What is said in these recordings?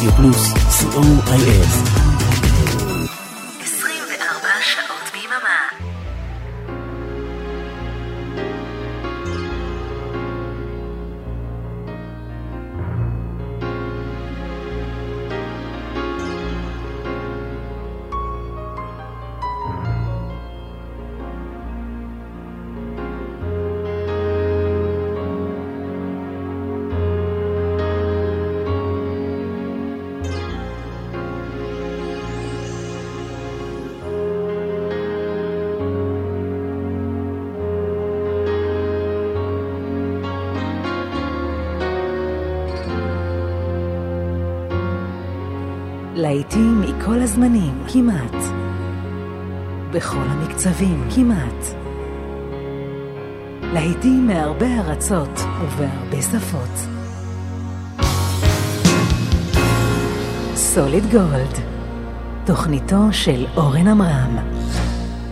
רדיו פלוס, co.il. להיטים מכל הזמנים, כמעט. בכל המקצבים, כמעט. להיטים מהרבה ארצות ובהרבה שפות. סוליד גולד, תוכניתו של אורן עמרם.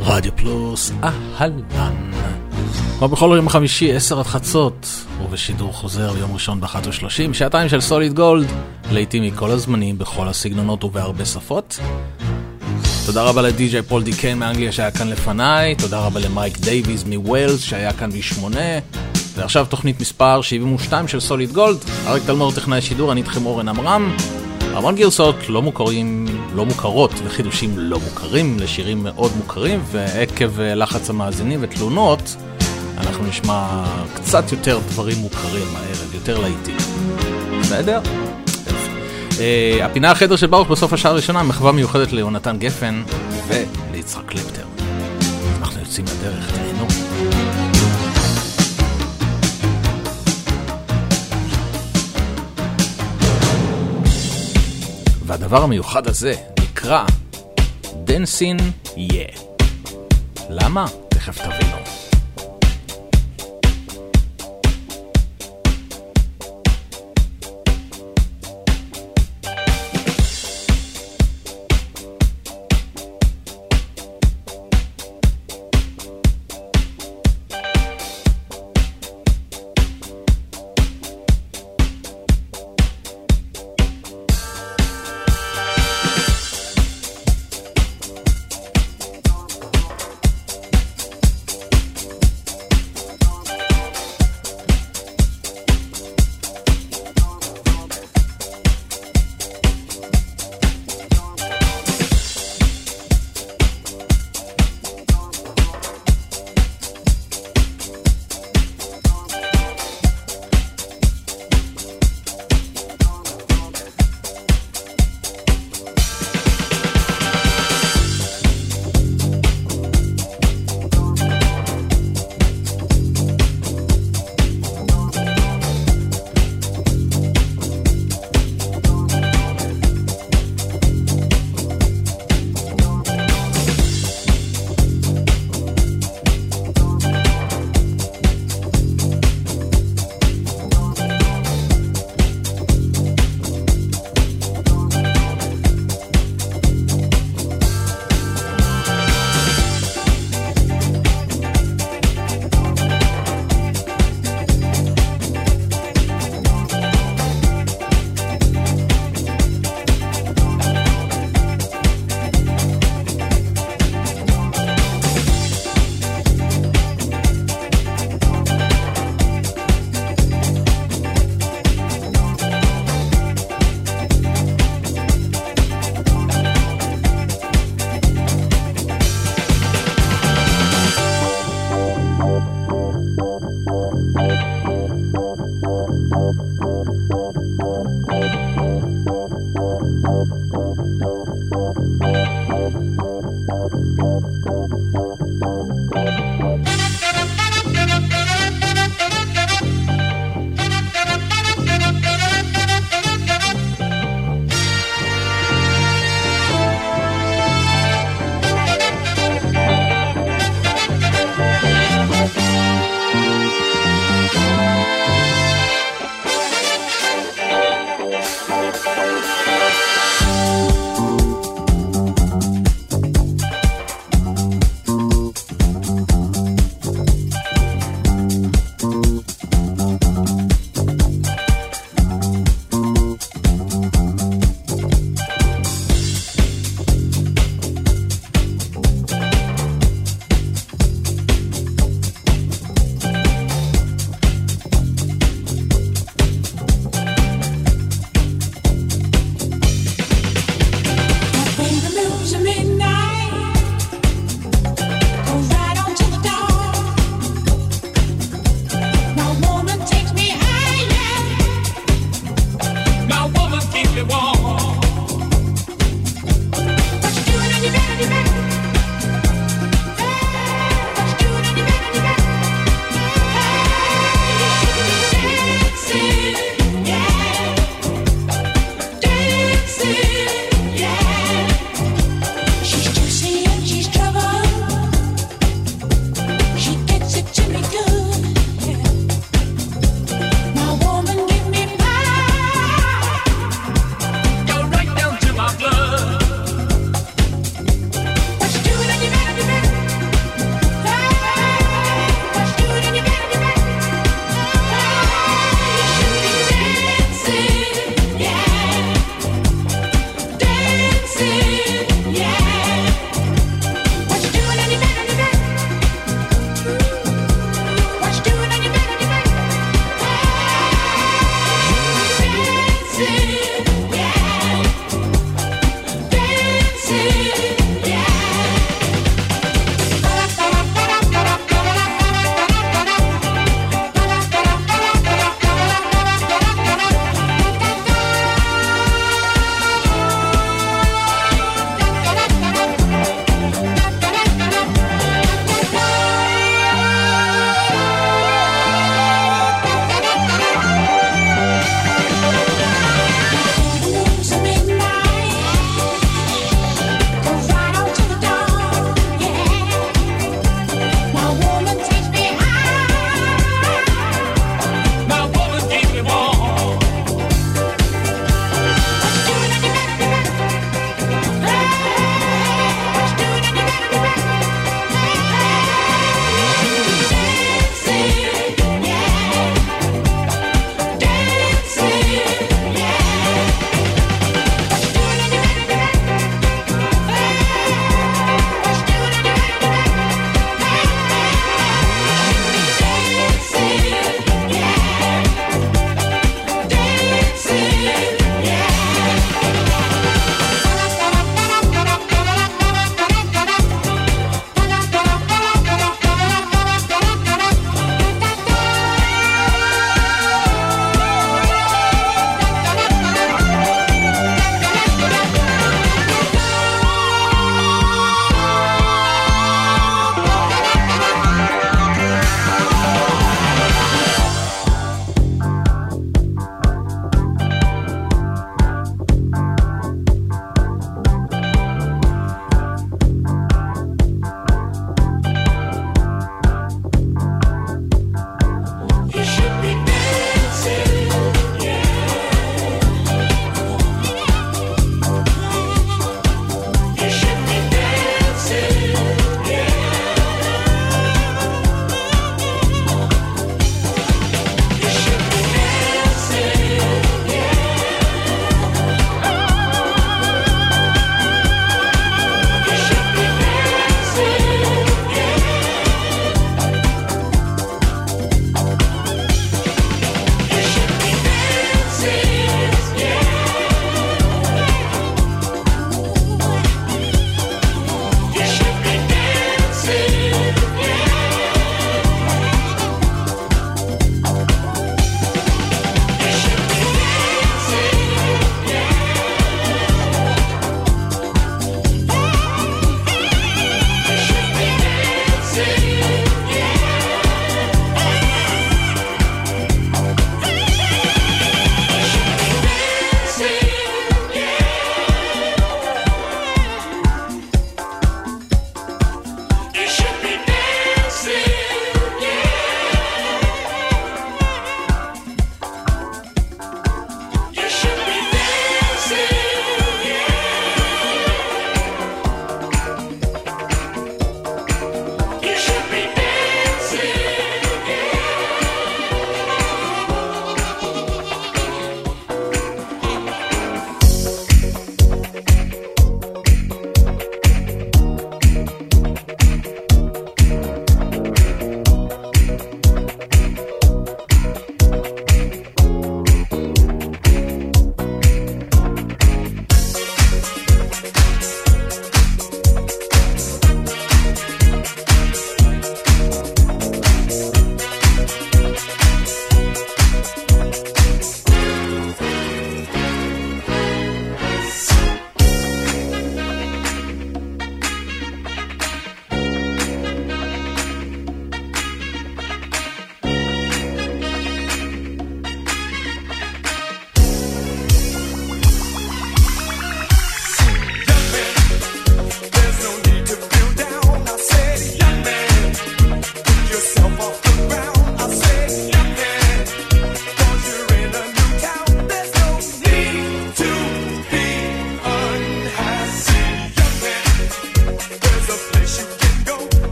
רדיו פלוס, אהלן. כמו בכל יום חמישי, עשר עד חצות, ובשידור חוזר ביום ראשון ב-13:30, שעתיים של סוליד גולד, לעיתים מכל הזמנים, בכל הסגנונות ובהרבה שפות. תודה רבה לדי.ג'יי פול דיקיין מאנגליה שהיה כאן לפניי, תודה רבה למייק דייוויז מווילס שהיה כאן בשמונה, ועכשיו תוכנית מספר 72 של Solid Gold, אריק תלמור טכנאי שידור, אני איתכם אורן עמרם. המון גרסאות לא מוכרים, לא מוכרות וחידושים לא מוכרים לשירים מאוד מוכרים, ועקב לחץ המאזינים ותלונות, אנחנו נשמע קצת יותר דברים מוכרים הערב, יותר להיטים. בסדר? אה, הפינה החדר של ברוך בסוף השעה הראשונה, מחווה מיוחדת ליונתן גפן וליצחק קלפטר. אנחנו יוצאים לדרך, תהנו. והדבר המיוחד הזה נקרא Dancin' Yeah. למה? תכף תבינו.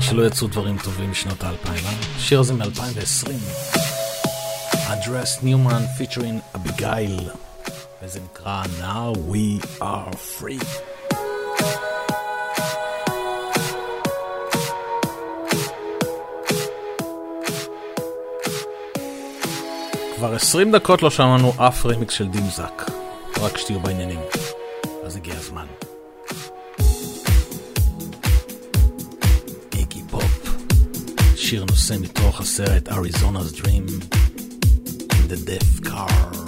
שלא יצאו דברים טובים בשנות האלפיים, אה? השיר הזה מ-2020. אדרס ניומן פיצ'רין אביגיל, וזה נקרא Now We are Free. כבר 20 דקות לא שמענו אף רמיקס של דימזק, רק שתהיו בעניינים. שיר נושא מתוך הסרט Arizona's Dream, The Death Car.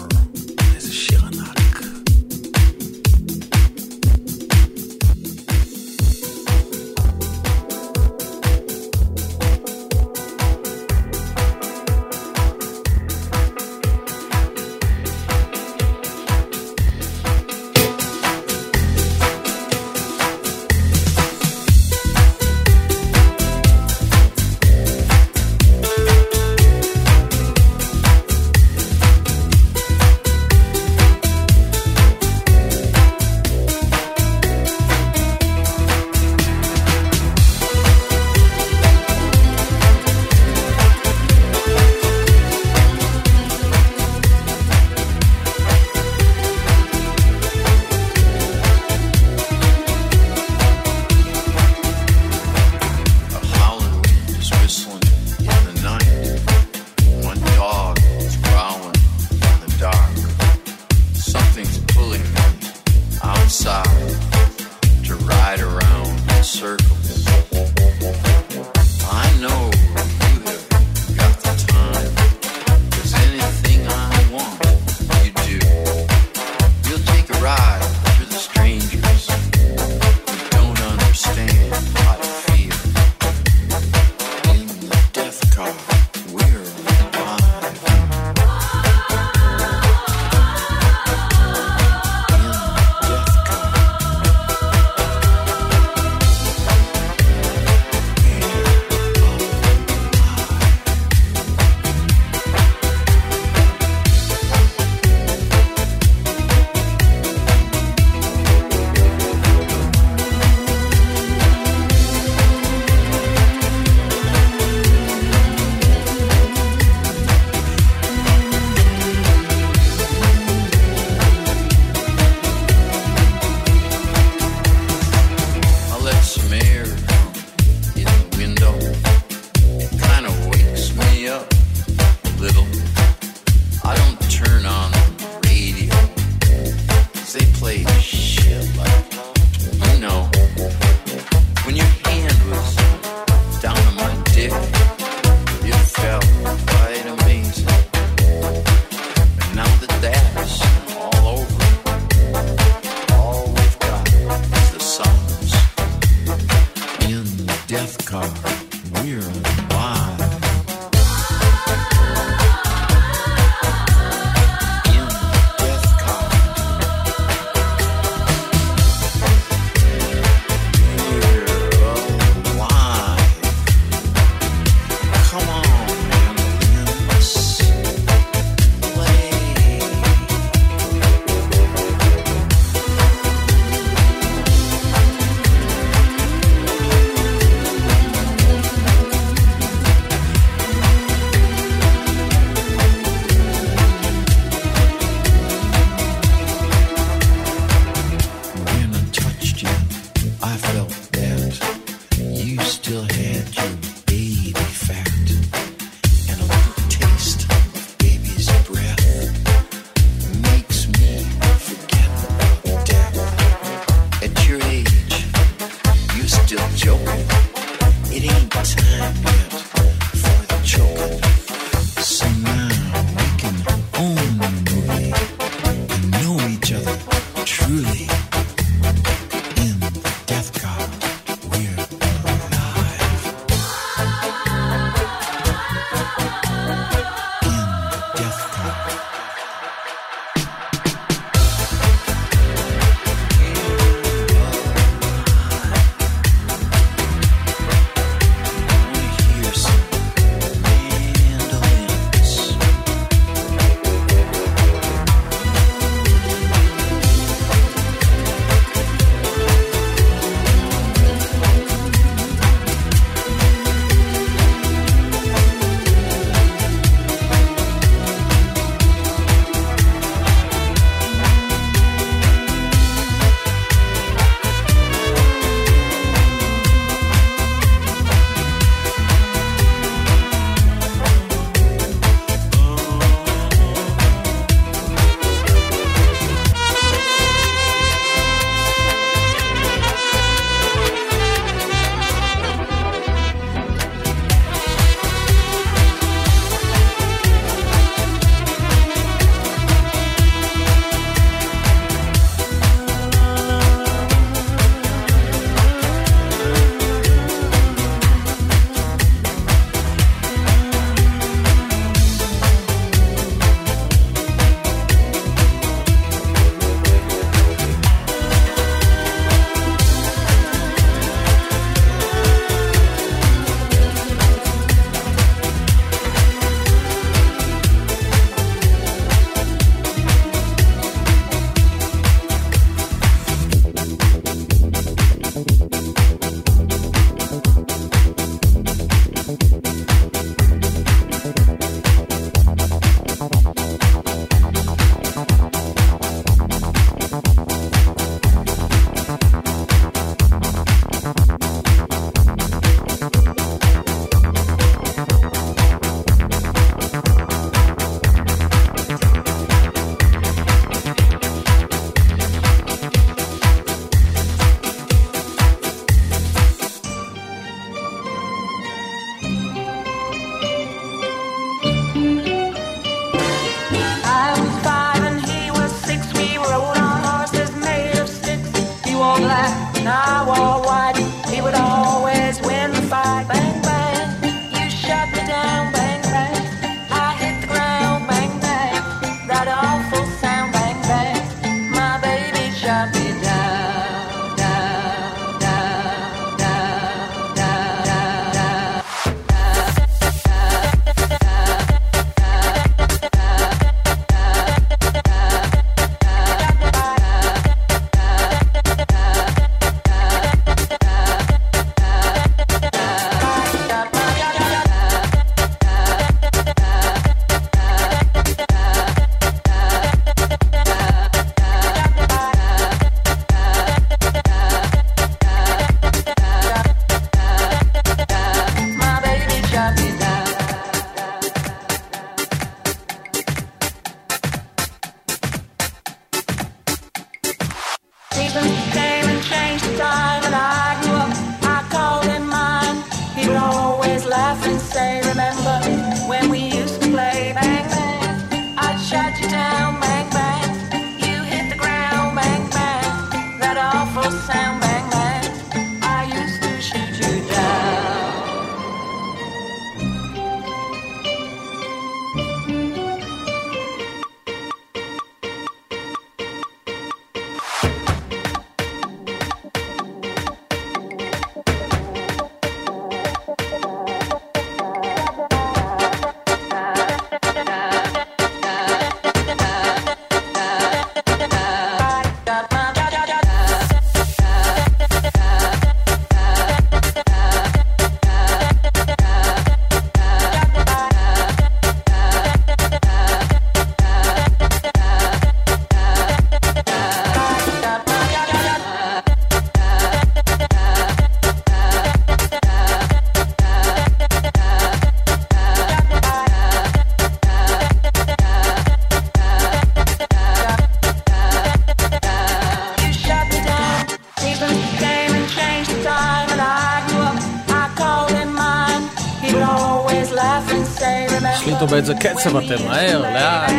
קצב אתם, מהר, לאט,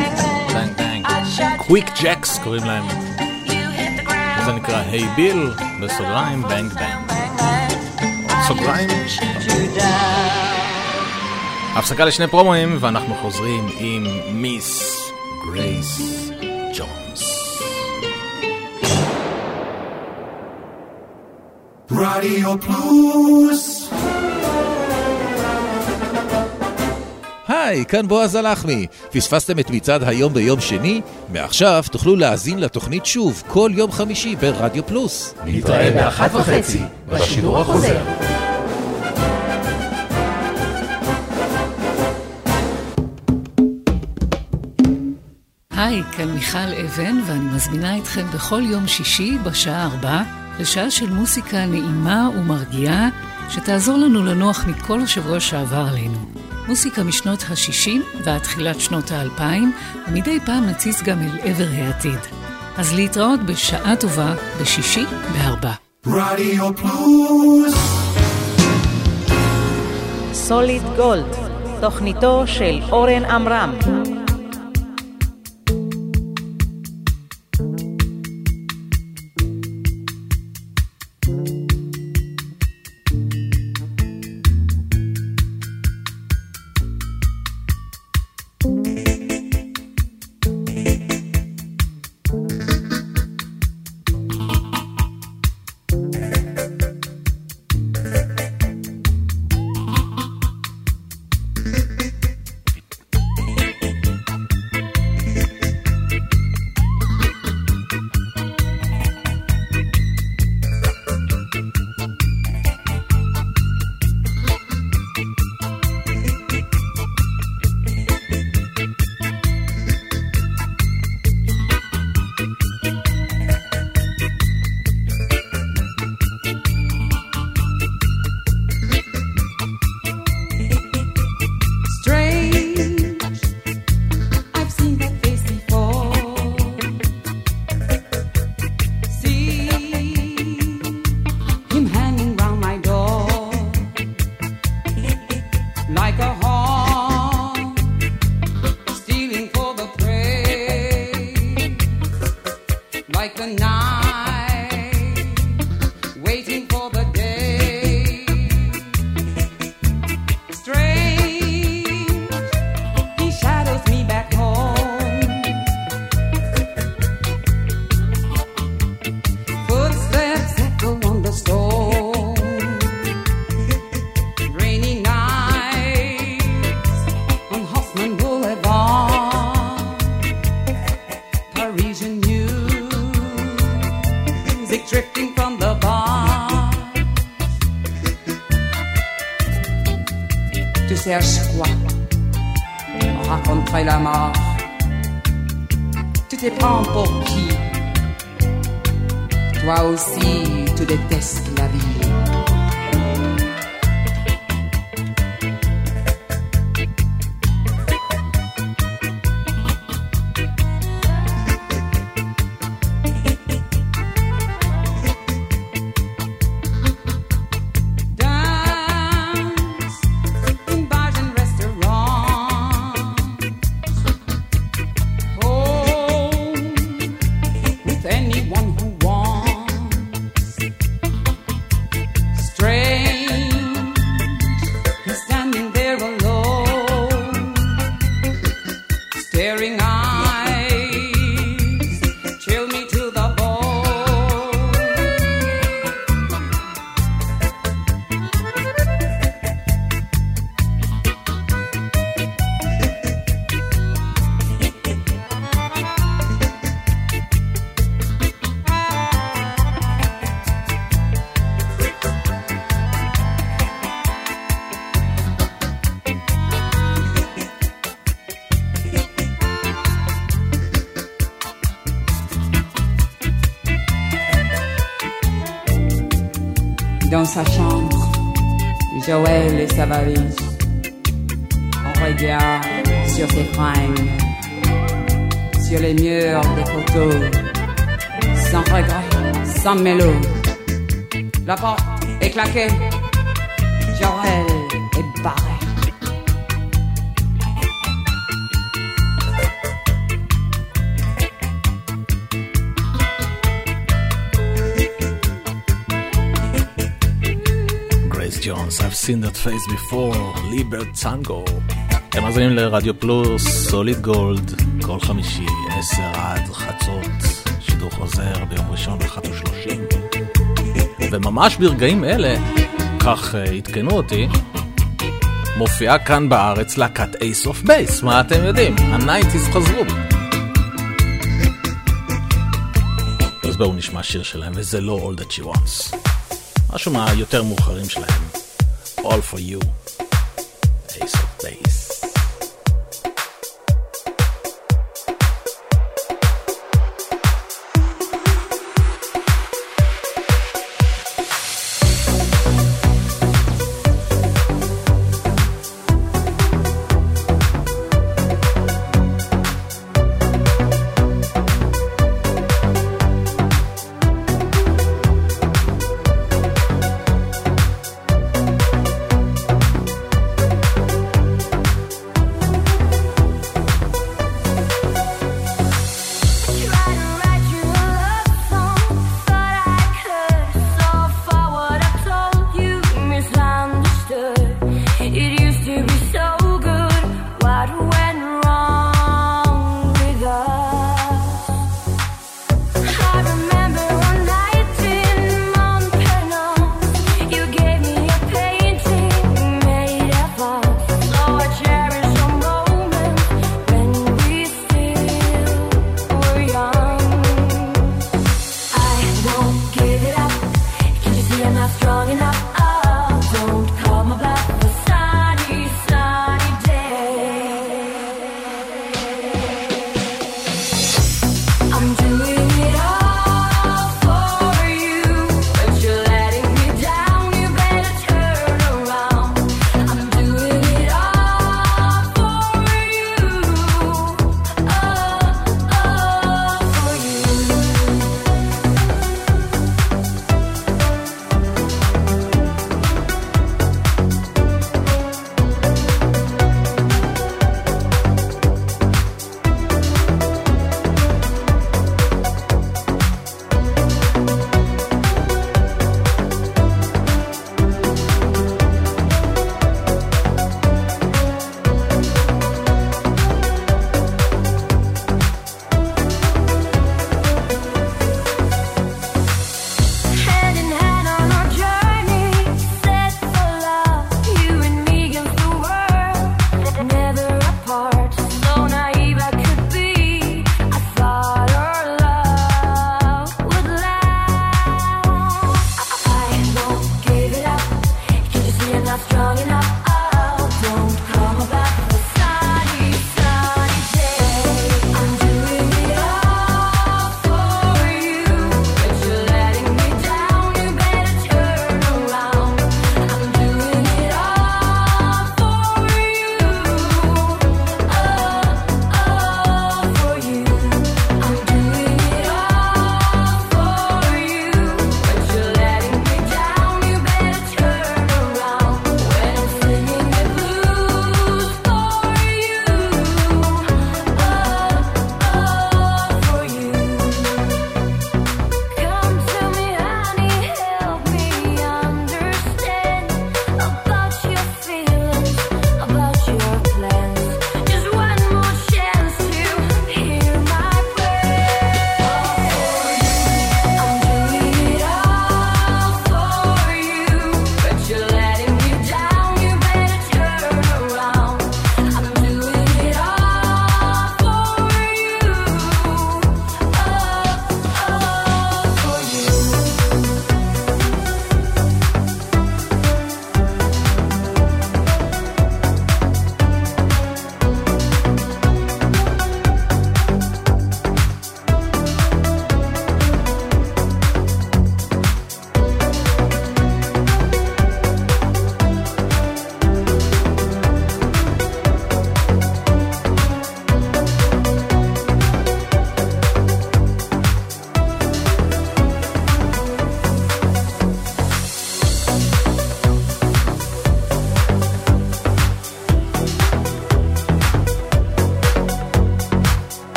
bang bang. Quick Jacks קוראים להם. זה נקרא Hey Bill, בסוגריים, Bang Bang. סוגריים. הפסקה לשני פרומואים, ואנחנו חוזרים עם Miss Grace. רדיו פלוס היי, כאן בועז הלחמי. פספסתם את מצעד היום ביום שני? מעכשיו תוכלו להאזין לתוכנית שוב כל יום חמישי ברדיו פלוס. נתראה באחת וחצי בשידור החוזר. היי, כאן מיכל אבן, ואני מזמינה אתכם בכל יום שישי בשעה ארבע לשעה של מוסיקה נעימה ומרגיעה, שתעזור לנו לנוח מכל השבוע שעבר עלינו. מוסיקה משנות ה-60 ועד תחילת שנות ה-2000, ומדי פעם נציץ גם אל עבר העתיד. אז להתראות בשעה טובה בשישי בארבע. רדיו פלוס סוליד גולד, תוכניתו של אורן עמרם. On regarde sur ses fringues, sur les murs des photos, sans regret, sans mélo. La porte est claquée, face before, Libertango. הם מאזינים לרדיו פלוס, Solid Gold, כל חמישי, עשר עד חצות, שידור חוזר ביום ראשון באחת ושלושים. וממש ברגעים אלה, כך אה, עדכנו אותי, מופיעה כאן בארץ להקת Ace of Base, מה אתם יודעים? ה nineties חזרו. אז בואו נשמע שיר שלהם, וזה לא All That She Wants. משהו מהיותר מאוחרים שלהם. All for you.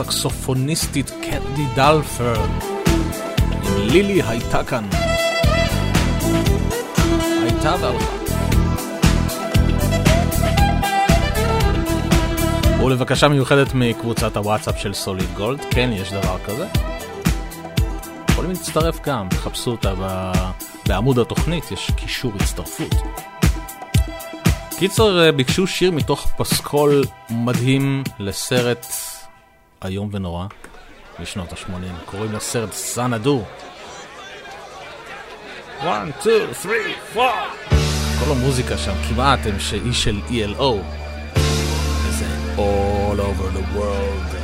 סטיוארט והסקסופוניסטית קנדי דלפר. עם לילי הייתה כאן. הייתה והלכה. ולבקשה מיוחדת מקבוצת הוואטסאפ של סוליד גולד, כן, יש דבר כזה. יכולים להצטרף גם, תחפשו אותה בעמוד התוכנית, יש קישור הצטרפות. קיצר, אה, ביקשו שיר מתוך פסקול מדהים לסרט איום ונורא משנות ה-80. קוראים לסרט סנדו. 1, 2, 3, 4. כל המוזיקה שם כמעט הם שהיא של ELO. וזה all over the world.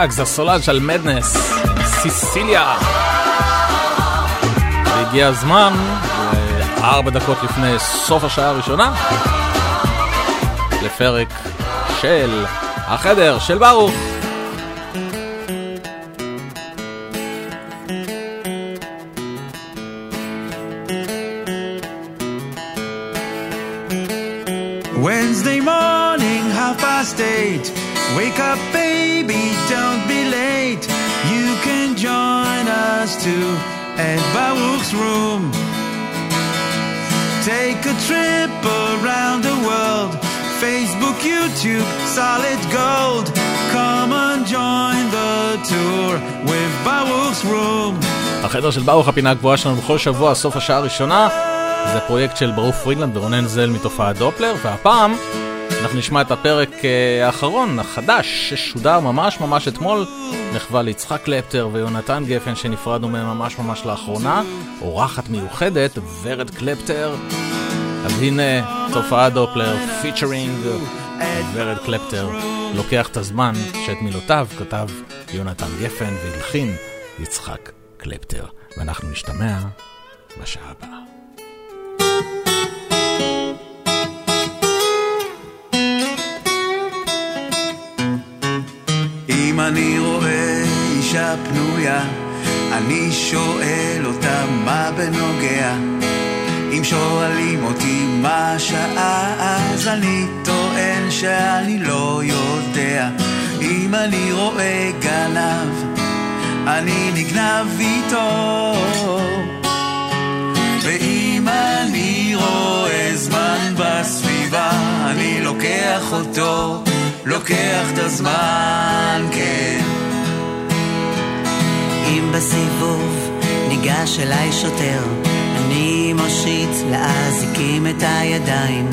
סאגס, הסולאז' של מדנס, סיסיליה. והגיע הזמן, ארבע דקות לפני סוף השעה הראשונה, לפרק של החדר של ברוך. Wednesday morning, half past eight. Wake up, too at Baruch's room. Take a trip around the world. Facebook, YouTube, solid gold. Come and join the tour with Baruch's room. החדר של ברוך, הפינה הגבוהה שלנו בכל שבוע, סוף השעה הראשונה. זה פרויקט של ברוך פרידלנד ורונן זל מתופעת דופלר, והפעם אנחנו נשמע את הפרק אה, האחרון, החדש, ששודר ממש ממש אתמול, מחווה ליצחק קלפטר ויונתן גפן שנפרדנו מהם ממש ממש לאחרונה, אורחת מיוחדת, ורד קלפטר. אז הנה תופעת דופלר, featuring ורד קלפטר, לוקח את הזמן שאת מילותיו כתב יונתן גפן והלחין יצחק קלפטר, ואנחנו נשתמע בשעה הבאה. אם אני רואה אישה פנויה, אני שואל אותה מה בנוגע. אם שואלים אותי מה השעה, אז אני טוען שאני לא יודע. אם אני רואה גנב, אני נגנב איתו. ואם אני רואה זמן בסביבה, אני לוקח אותו, לוקח את הזמן, כן. אם בסיבוב ניגש אליי שוטר, אני מושיט לאזיקים את הידיים.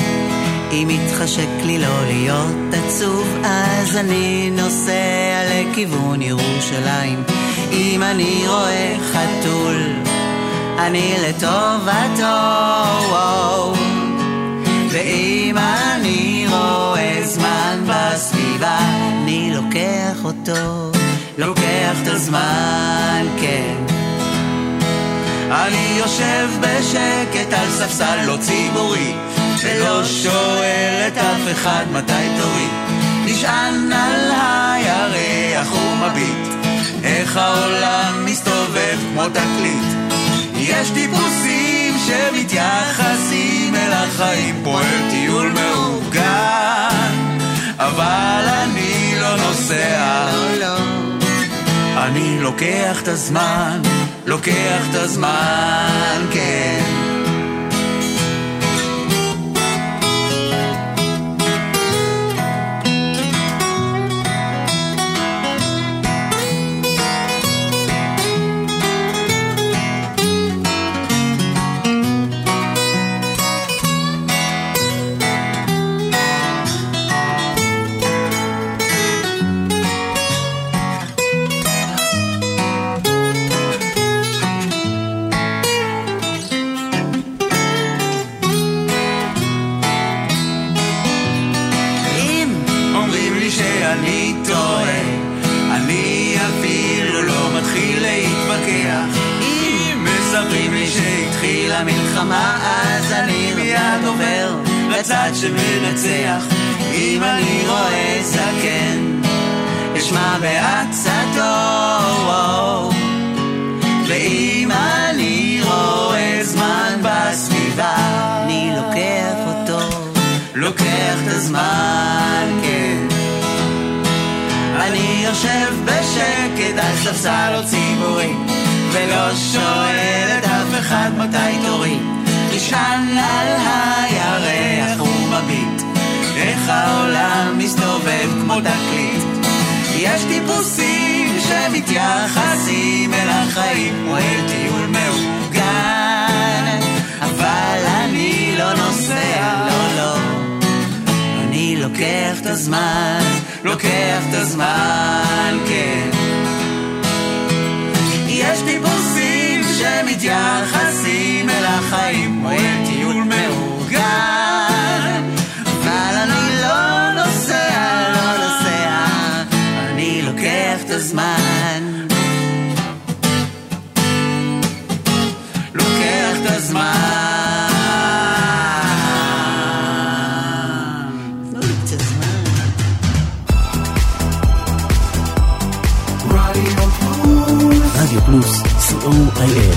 אם מתחשק לי לא להיות עצוב, אז אני נוסע לכיוון ירושלים. אם אני רואה חתול, אני לטובתו. ואם אני אותו, לוקח את הזמן, כן. אני יושב בשקט על ספסל לא ציבורי, ולא שואל את אף אחד מתי תורי. נשען על הירח ומביט, איך העולם מסתובב כמו תקליט. יש טיפוסים שמתייחסים אל החיים פה אל טיול מאורגן, אבל אני לא נוסע. אני לוקח את הזמן, לוקח את הזמן, כן. שהתחילה מלחמה, אז אני מיד עובר לצד שמנצח. אם אני רואה זקן, אשמע בעצתו. ואם אני רואה זמן בסביבה, אני לוקח אותו, לוקח את הזמן, כן. אני יושב בשקט על ספסל או ציבורי, ולא שואל את אף אחד מתי תורי. נשען על הירח ומביט, איך העולם מסתובב כמו תקליט. יש טיפוסים שמתייחסים אל החיים או אל טיול מאורגן, אבל אני לא נוסע, לא, לא. אני לוקח את הזמן, לוקח את הזמן, כן. טיפוסים שמתייחסים אל החיים או אל טיול מאורגן, אבל אני לא נוסע, לא נוסע, אני לוקח את הזמן. לוקח את הזמן. רדיו פלוס, co.il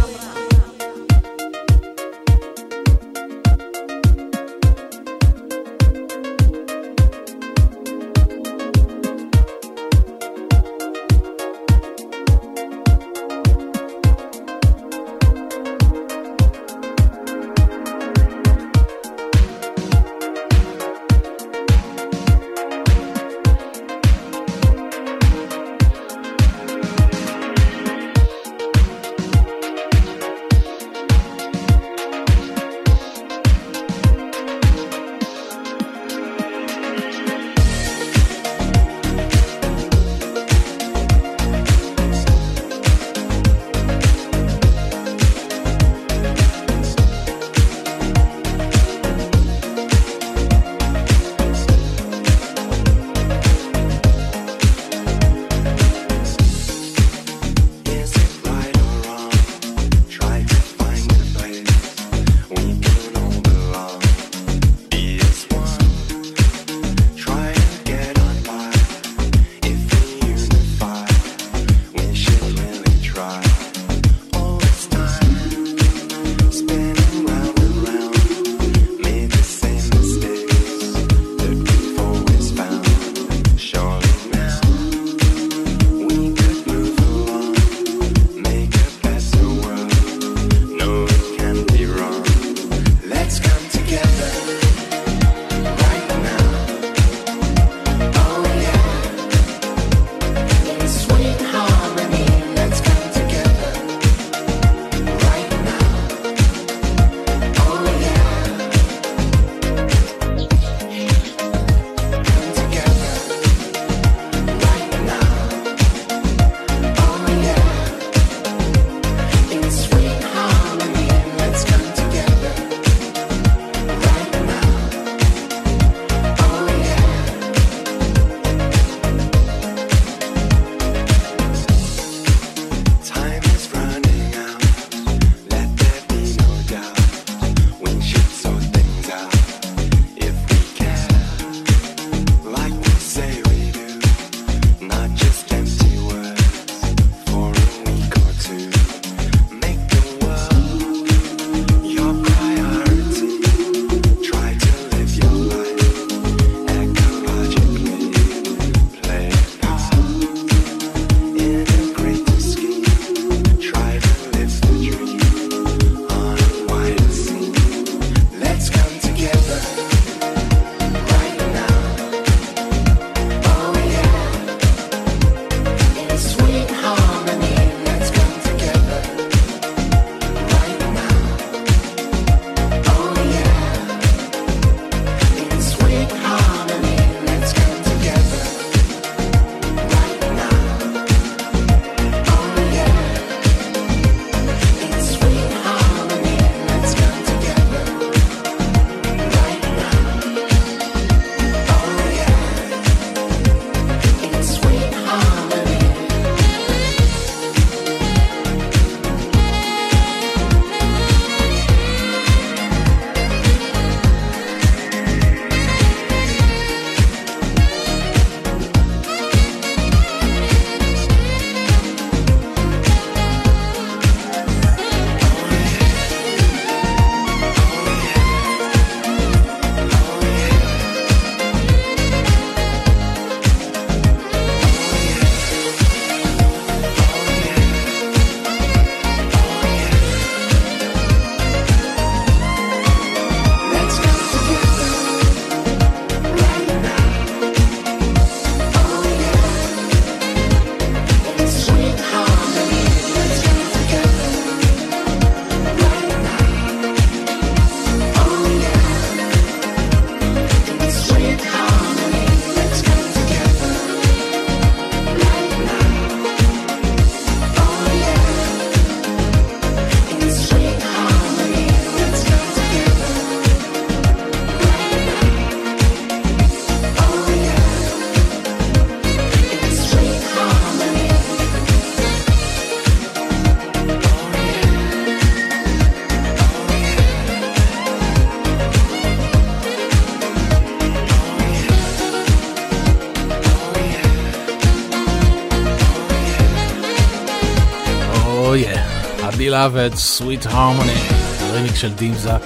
ה-Beloved Sweet Harmony, הרימיק של דים זאק.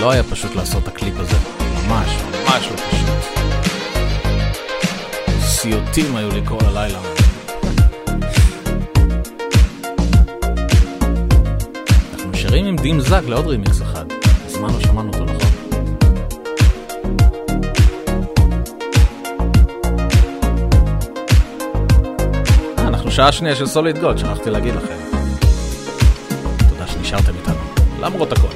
לא היה פשוט לעשות את הקליפ הזה, ממש, ממש לא פשוט. סיוטים היו לי כל הלילה. אנחנו נשארים עם דים זאק לעוד רימיקס אחד. מזמן לא שמענו אותו נכון. אה, שעה שנייה של סוליד גולד, שכחתי להגיד לכם. I'm Kotaku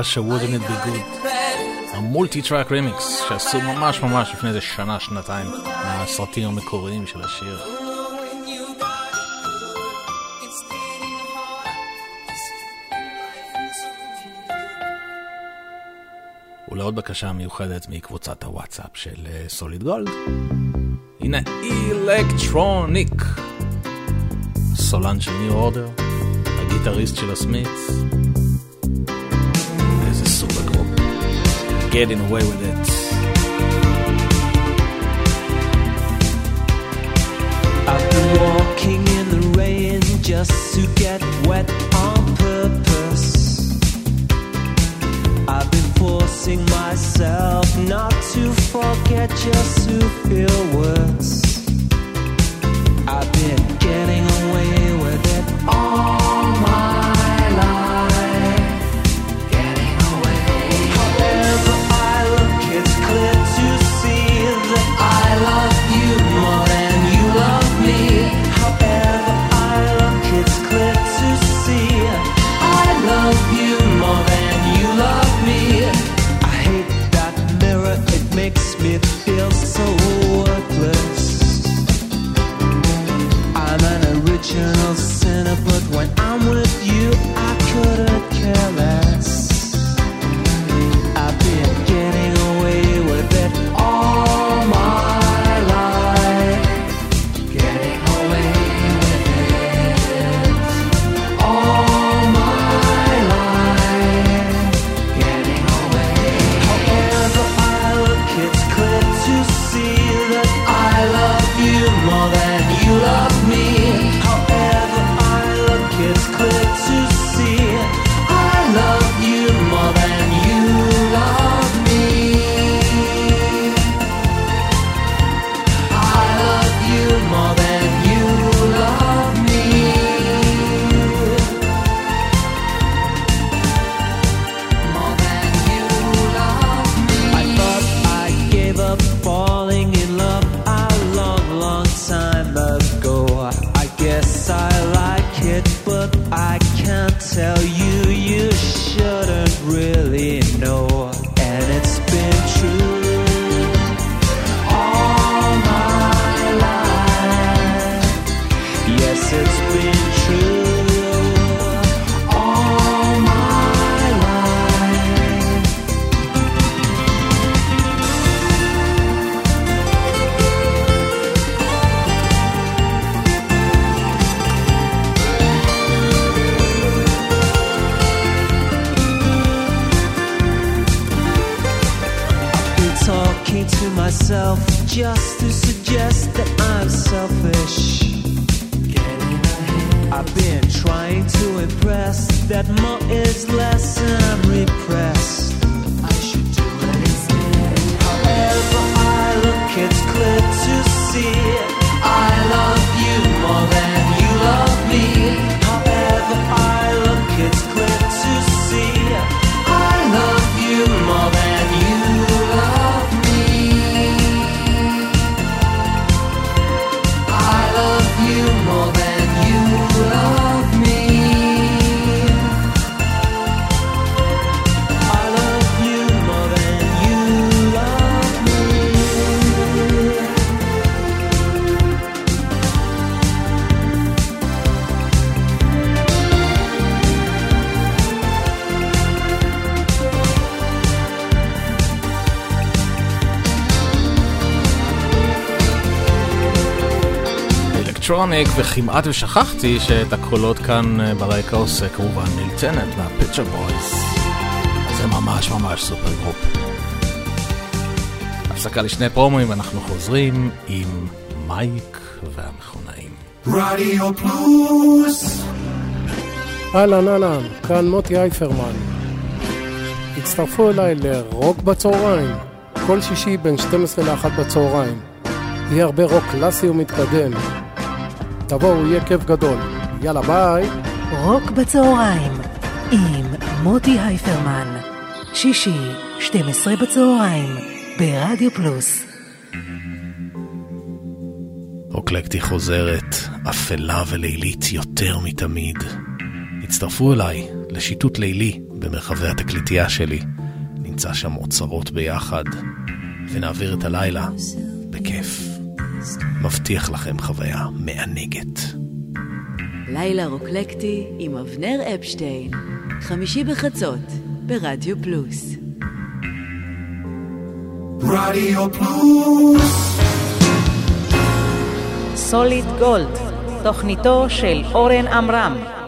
wouldn't it be good. ה multi track remix שעשו ממש ממש לפני איזה שנה, שנתיים, מהסרטים המקוריים של השיר. ולעוד בקשה מיוחדת מקבוצת הוואטסאפ של Solid Gold. הנה Electronic. סולן של New Order, הגיטריסט של הסמיץ. Getting away with it. I've been walking in the rain just to get wet on purpose. I've been forcing myself not to forget just to feel worse. I've been getting away Electronic, וכמעט ושכחתי שאת הקולות כאן אה, ברקע עושה כמובן ניל טננט מה Pet Shop Boys. זה ממש ממש super group. הפסקה לשני פרומואים, אנחנו חוזרים עם מייק והמכונאים. רדיו פלוס אהלן אהלן, כאן מוטי אייפרמן. הצטרפו אליי לרוק בצהריים, כל שישי בין 12 ל-1 בצהריים. יהיה הרבה רוק קלאסי ומתקדם. תבואו, יהיה כיף גדול. יאללה ביי. רוק בצהריים עם מוטי אייפרמן. שישי, 12 בצהריים, ברדיו פלוס. רוקלקטי חוזרת, אפלה ולילית יותר מתמיד. הצטרפו אליי לשיטוט לילי במרחבי התקליטייה שלי. נמצא שם אוצרות ביחד, ונעביר את הלילה בכיף. מבטיח לכם חוויה מענגת. לילה רוקלקטי עם אבנר אפשטיין, חמישי בחצות, ברדיו פלוס. רדיו פלוס סוליד גולד, תוכניתו של אורן עמרם.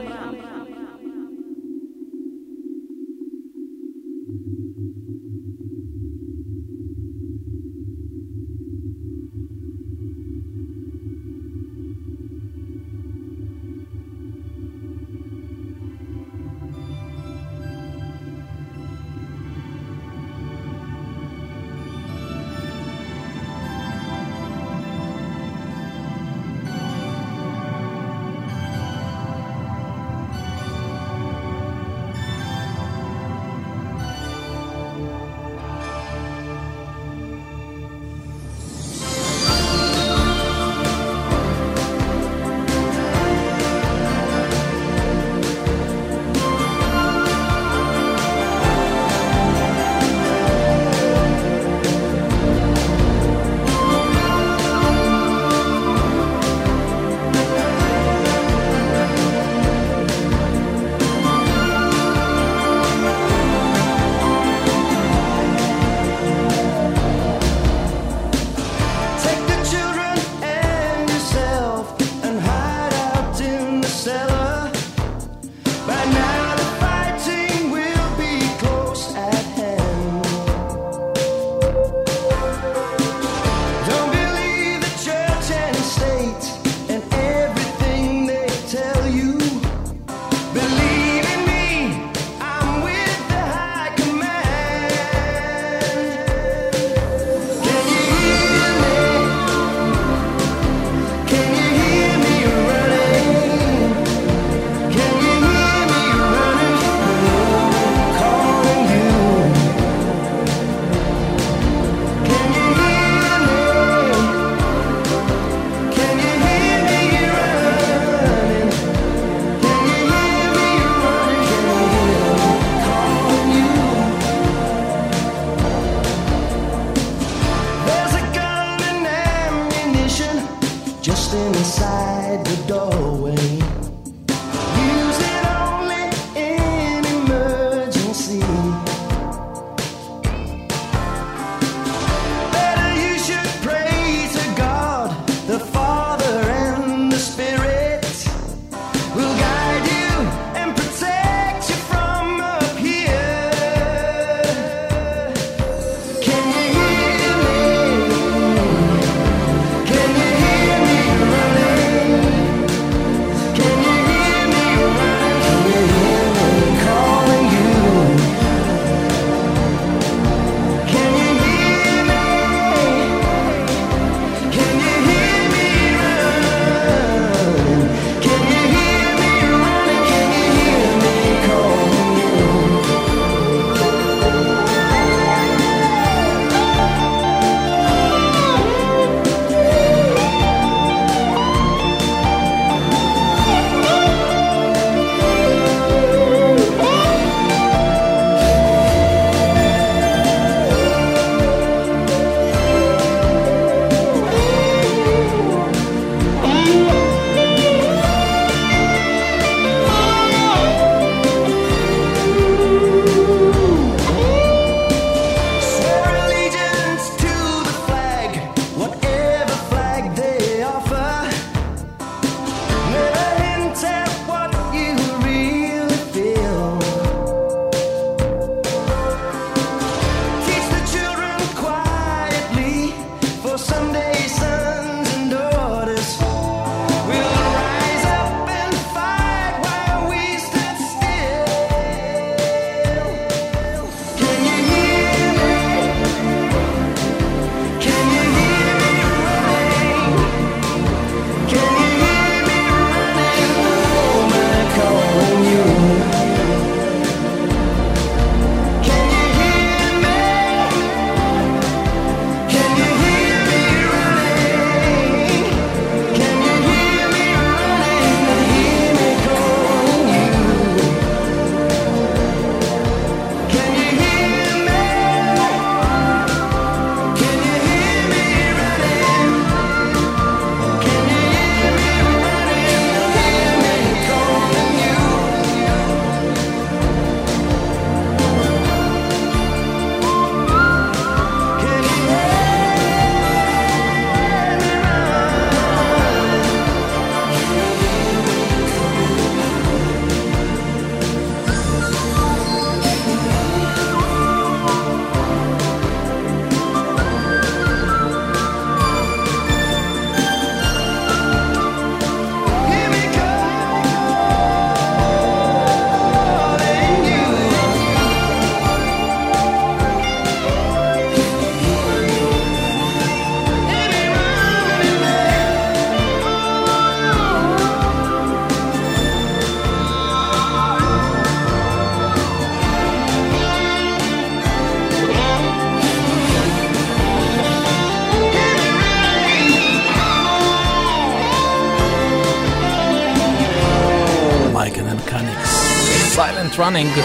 running.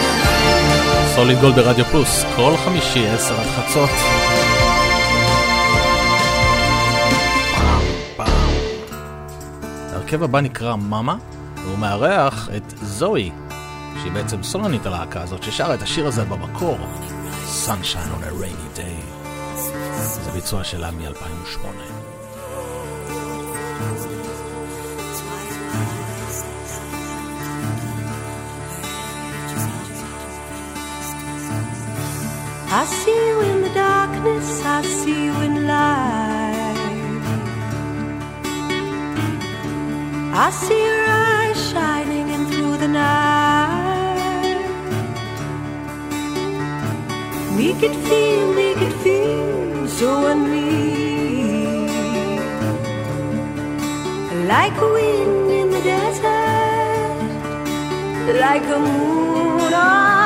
סוליד גולד ברדיו פלוס, כל חמישי, עשר עד חצות. הרכב הבא נקרא מאמה, והוא מארח את זוהי, שהיא בעצם סולנית הלהקה הזאת, ששרה את השיר הזה במקור, Sunshine on a Rainy Day. זה ביצוע שלה מ-2008. I see you in the darkness, I see you in light. I see your eyes shining in through the night. We can feel, we can feel, so and me. Like a wind in the desert, like a moon on.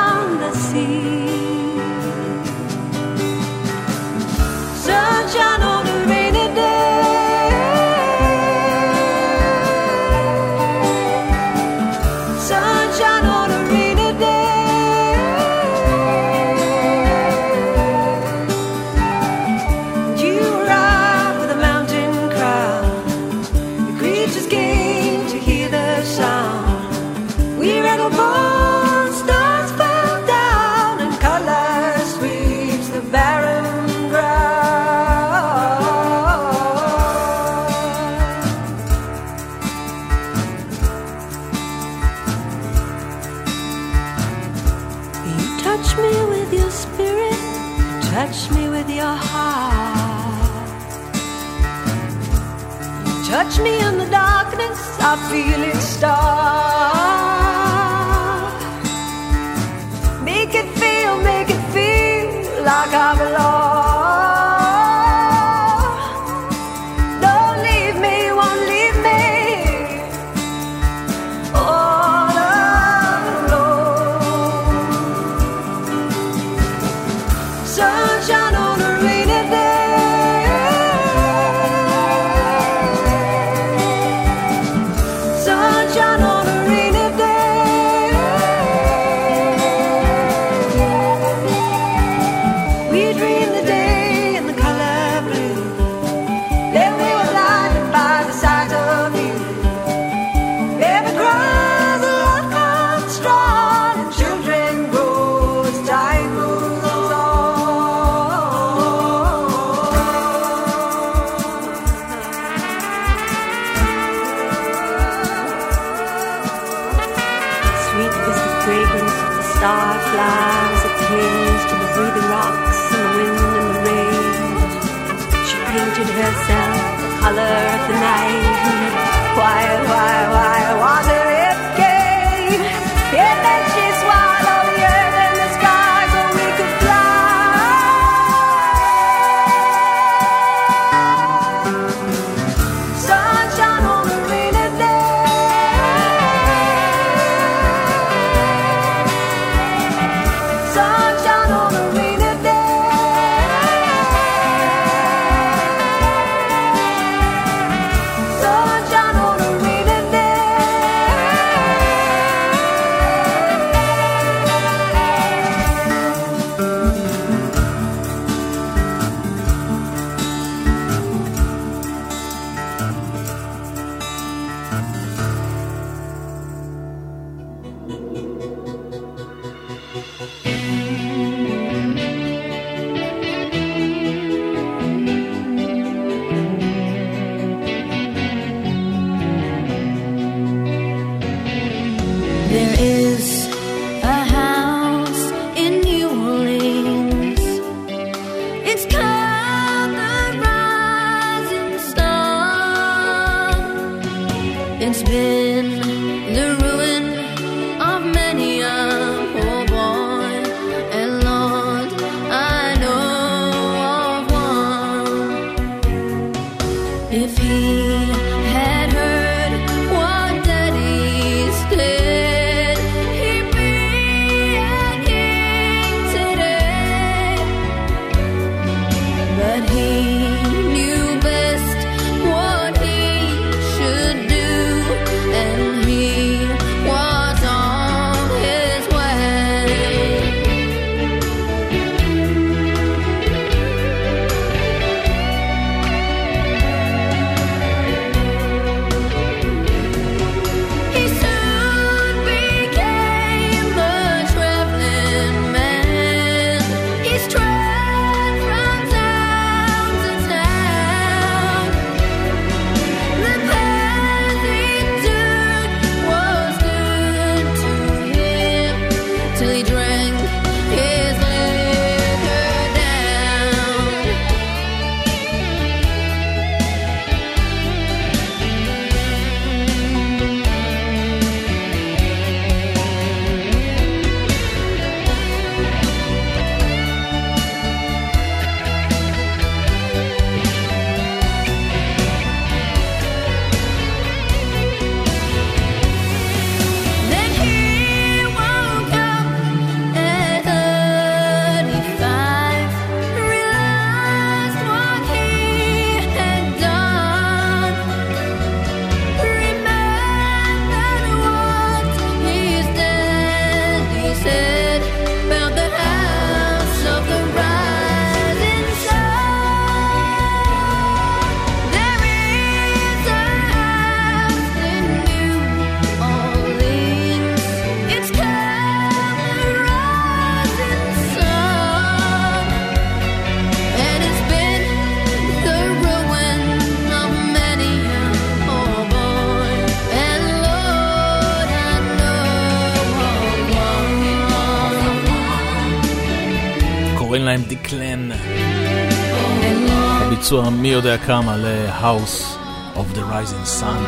יודע כמה ל-House of the Rising Sun.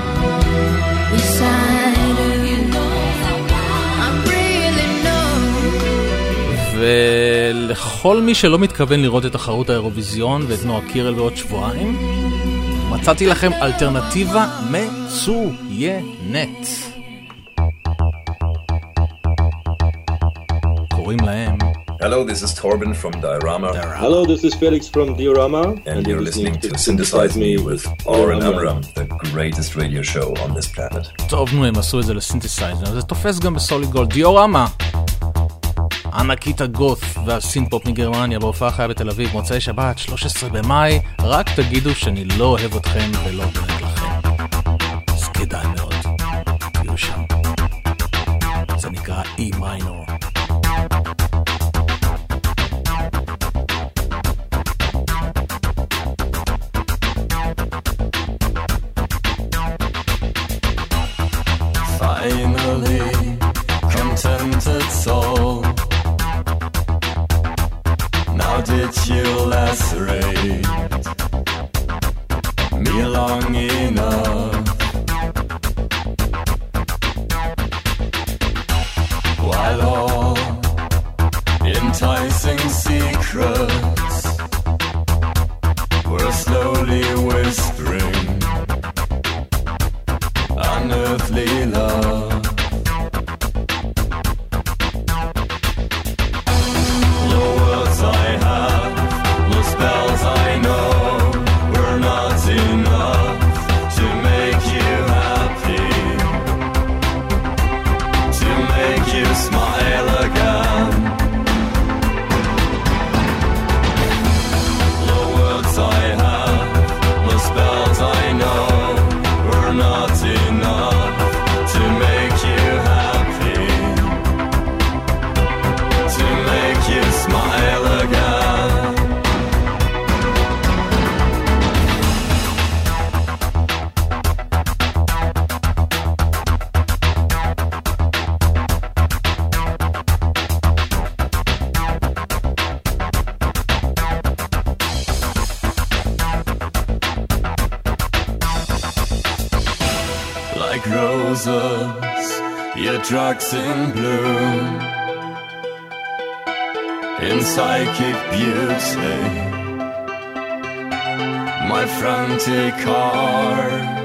ולכל מי שלא מתכוון לראות את תחרות האירוויזיון ואת נועה קירל בעוד שבועיים, מצאתי לכם אלטרנטיבה מצוינת. Hello, this is Torben from Diorama. Hello, this is Felix from Diorama. And, you're listening to Synthesize Me with Oren Amram, the greatest radio show on this planet. טוב, נו, הם עשו את זה לסינתסייזר, זה תופס גם בסוליד גולד. דיורמה! ענקית הגות' והסינת'פופ מגרמניה בהופעה חיה בתל אביב, מוצאי שבת, 13 במאי, רק תגידו שאני לא אוהב אתכם ולא דואג לכם. אז כדאי מאוד, תהיו שם. זה נקרא E psychic beauty, my frantic heart.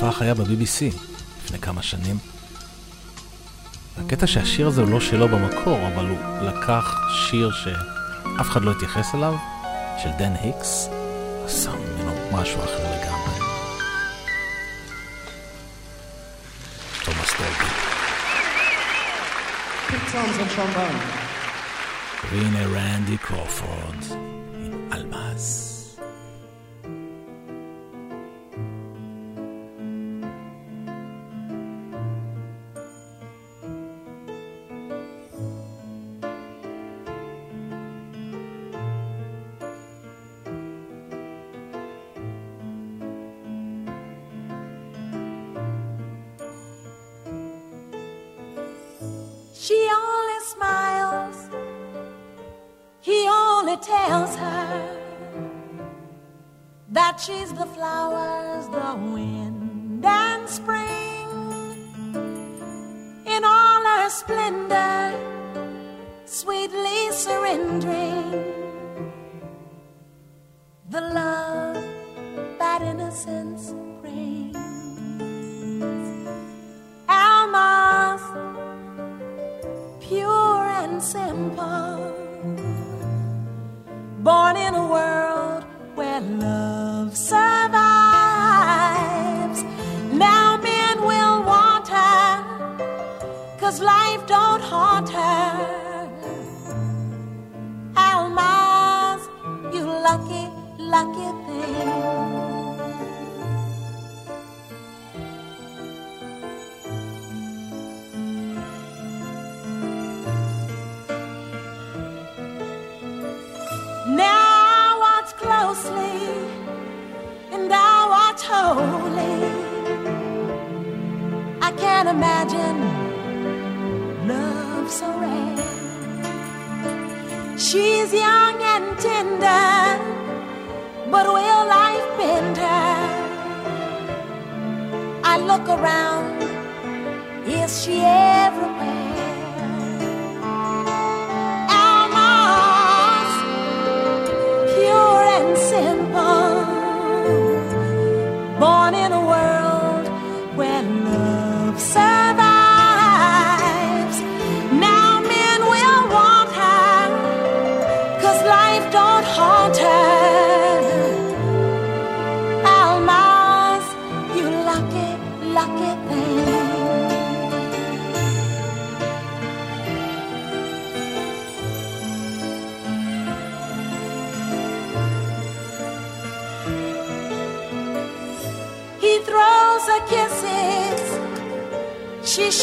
בהופעה חיה ב-BBC לפני כמה שנים. הקטע שהשיר הזה הוא לא שלו במקור, אבל הוא לקח שיר שאף אחד לא התייחס אליו, של דן היקס, עשה ממנו משהו אחר לגמרי. תומאס דולבי. והנה רנדי קרופורד the love that innocence brings. Alma's pure and simple. Born in I can't imagine love so rare. She's young and tender, but will life bend her? I look around, is she everywhere?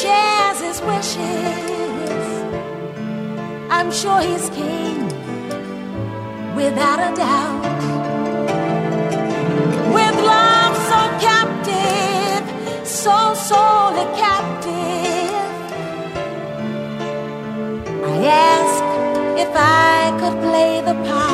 Shares his wishes. I'm sure he's king, without a doubt. With love so captive, so sorely captive, I ask if I could play the part.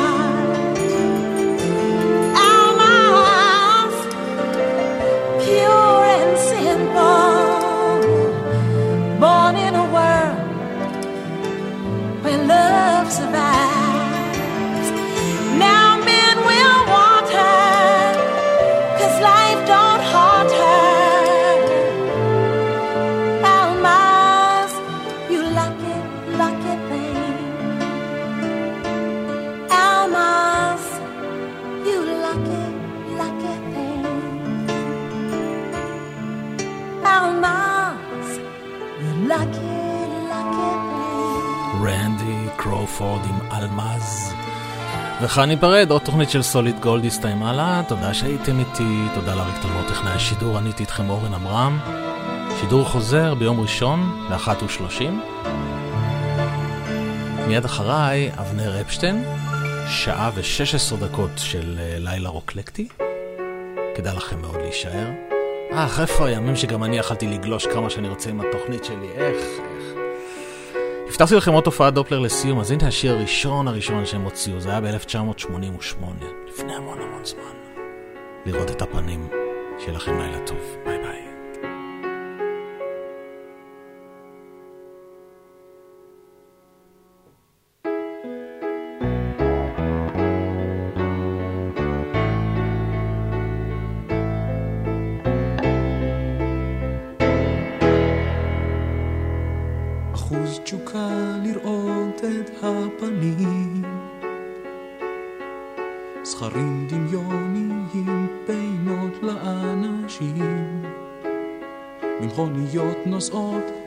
וכאן ניפרד, עוד תוכנית של סוליד גולד הסתיימה לה, תודה שהייתם איתי, תודה לאריק תלמוד טכנאי השידור, אני איתי איתכם אורן עמרם. שידור חוזר ביום ראשון, ב-13:30. מיד אחריי, אבנר אפשטיין, שעה ו-16 דקות של אה, לילה רוקלקטי. כדאי לכם מאוד להישאר. אה, איפה הימים שגם אני יכלתי לגלוש כמה שאני רוצה עם התוכנית שלי, איך. הבטחתי לכם עוד תופעת דופלר לסיום, אז הנה השיר הראשון הראשון שהם הוציאו, זה היה ב-1988, לפני המון המון זמן. לראות את הפנים, שיהיה לכם לילה טוב, ביי ביי.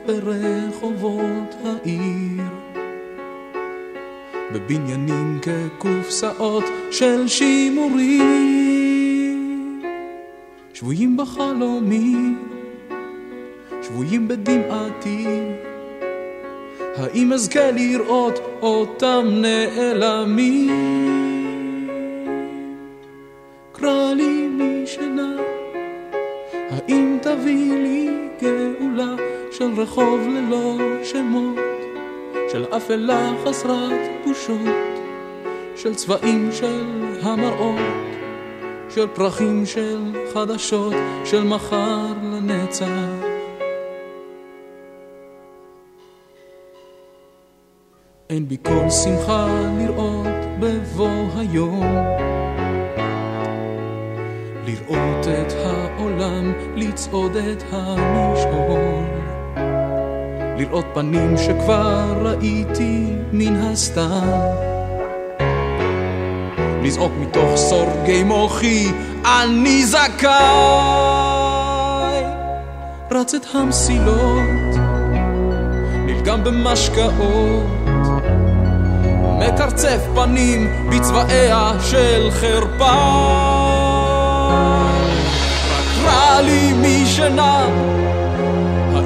ברחובות העיר. בבניינים כקופסאות של שימורים. שבויים בחלומים, שבויים בדמעתי. האם אזכה לראות אותם נעלמים? רחוב ללא שמות, של אפלה חסרת בושות, של צבעים של המראות, של פרחים של חדשות, של מחר לנצח. אין בי כל שמחה לראות בבוא היום. לראות את העולם, לצעוד את המשעול. לראות פנים שכבר ראיתי מן הסתם. לזעוק מתוך סורגי מוחי, אני זכאי. רץ את המסילות, נלגם במשקאות. מקרצף פנים בצבעיה של חרפה. רק רע לי משנה,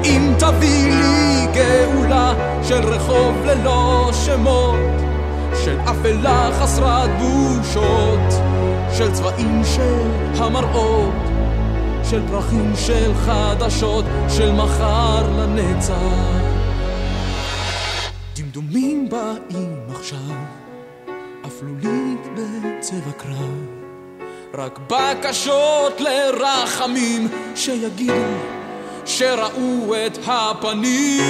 האם תביא לי גאולה של רחוב ללא שמות, של אפלה חסרת בושות, של צבעים של המראות, של פרחים של חדשות, של מחר לנצח. דמדומים באים עכשיו, אפלולית בצבע קרב, רק בקשות לרחמים שיגידו שראו את הפנים.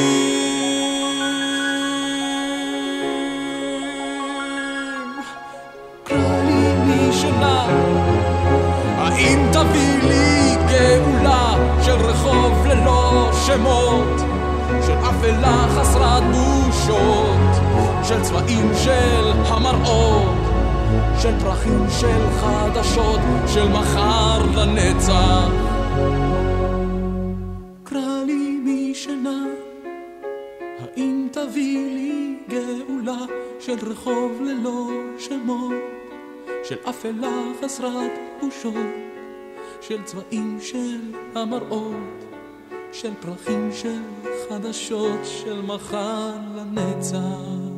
קרא לי משנה, האם תביא לי גאולה של רחוב ללא שמות? של אפלה חסרת בושות, של צבעים של המראות, של פרחים של חדשות, של מחר לנצח. תביא לי גאולה של רחוב ללא שמות, של אפלה חסרת בושות, של צבעים של המראות. של פרחים של חדשות של מחר לנצח.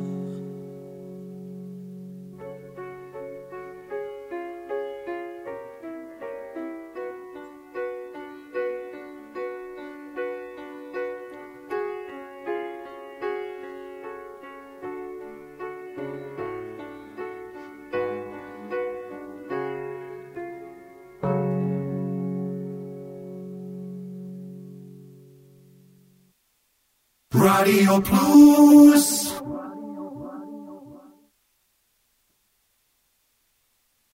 רדיו פלוס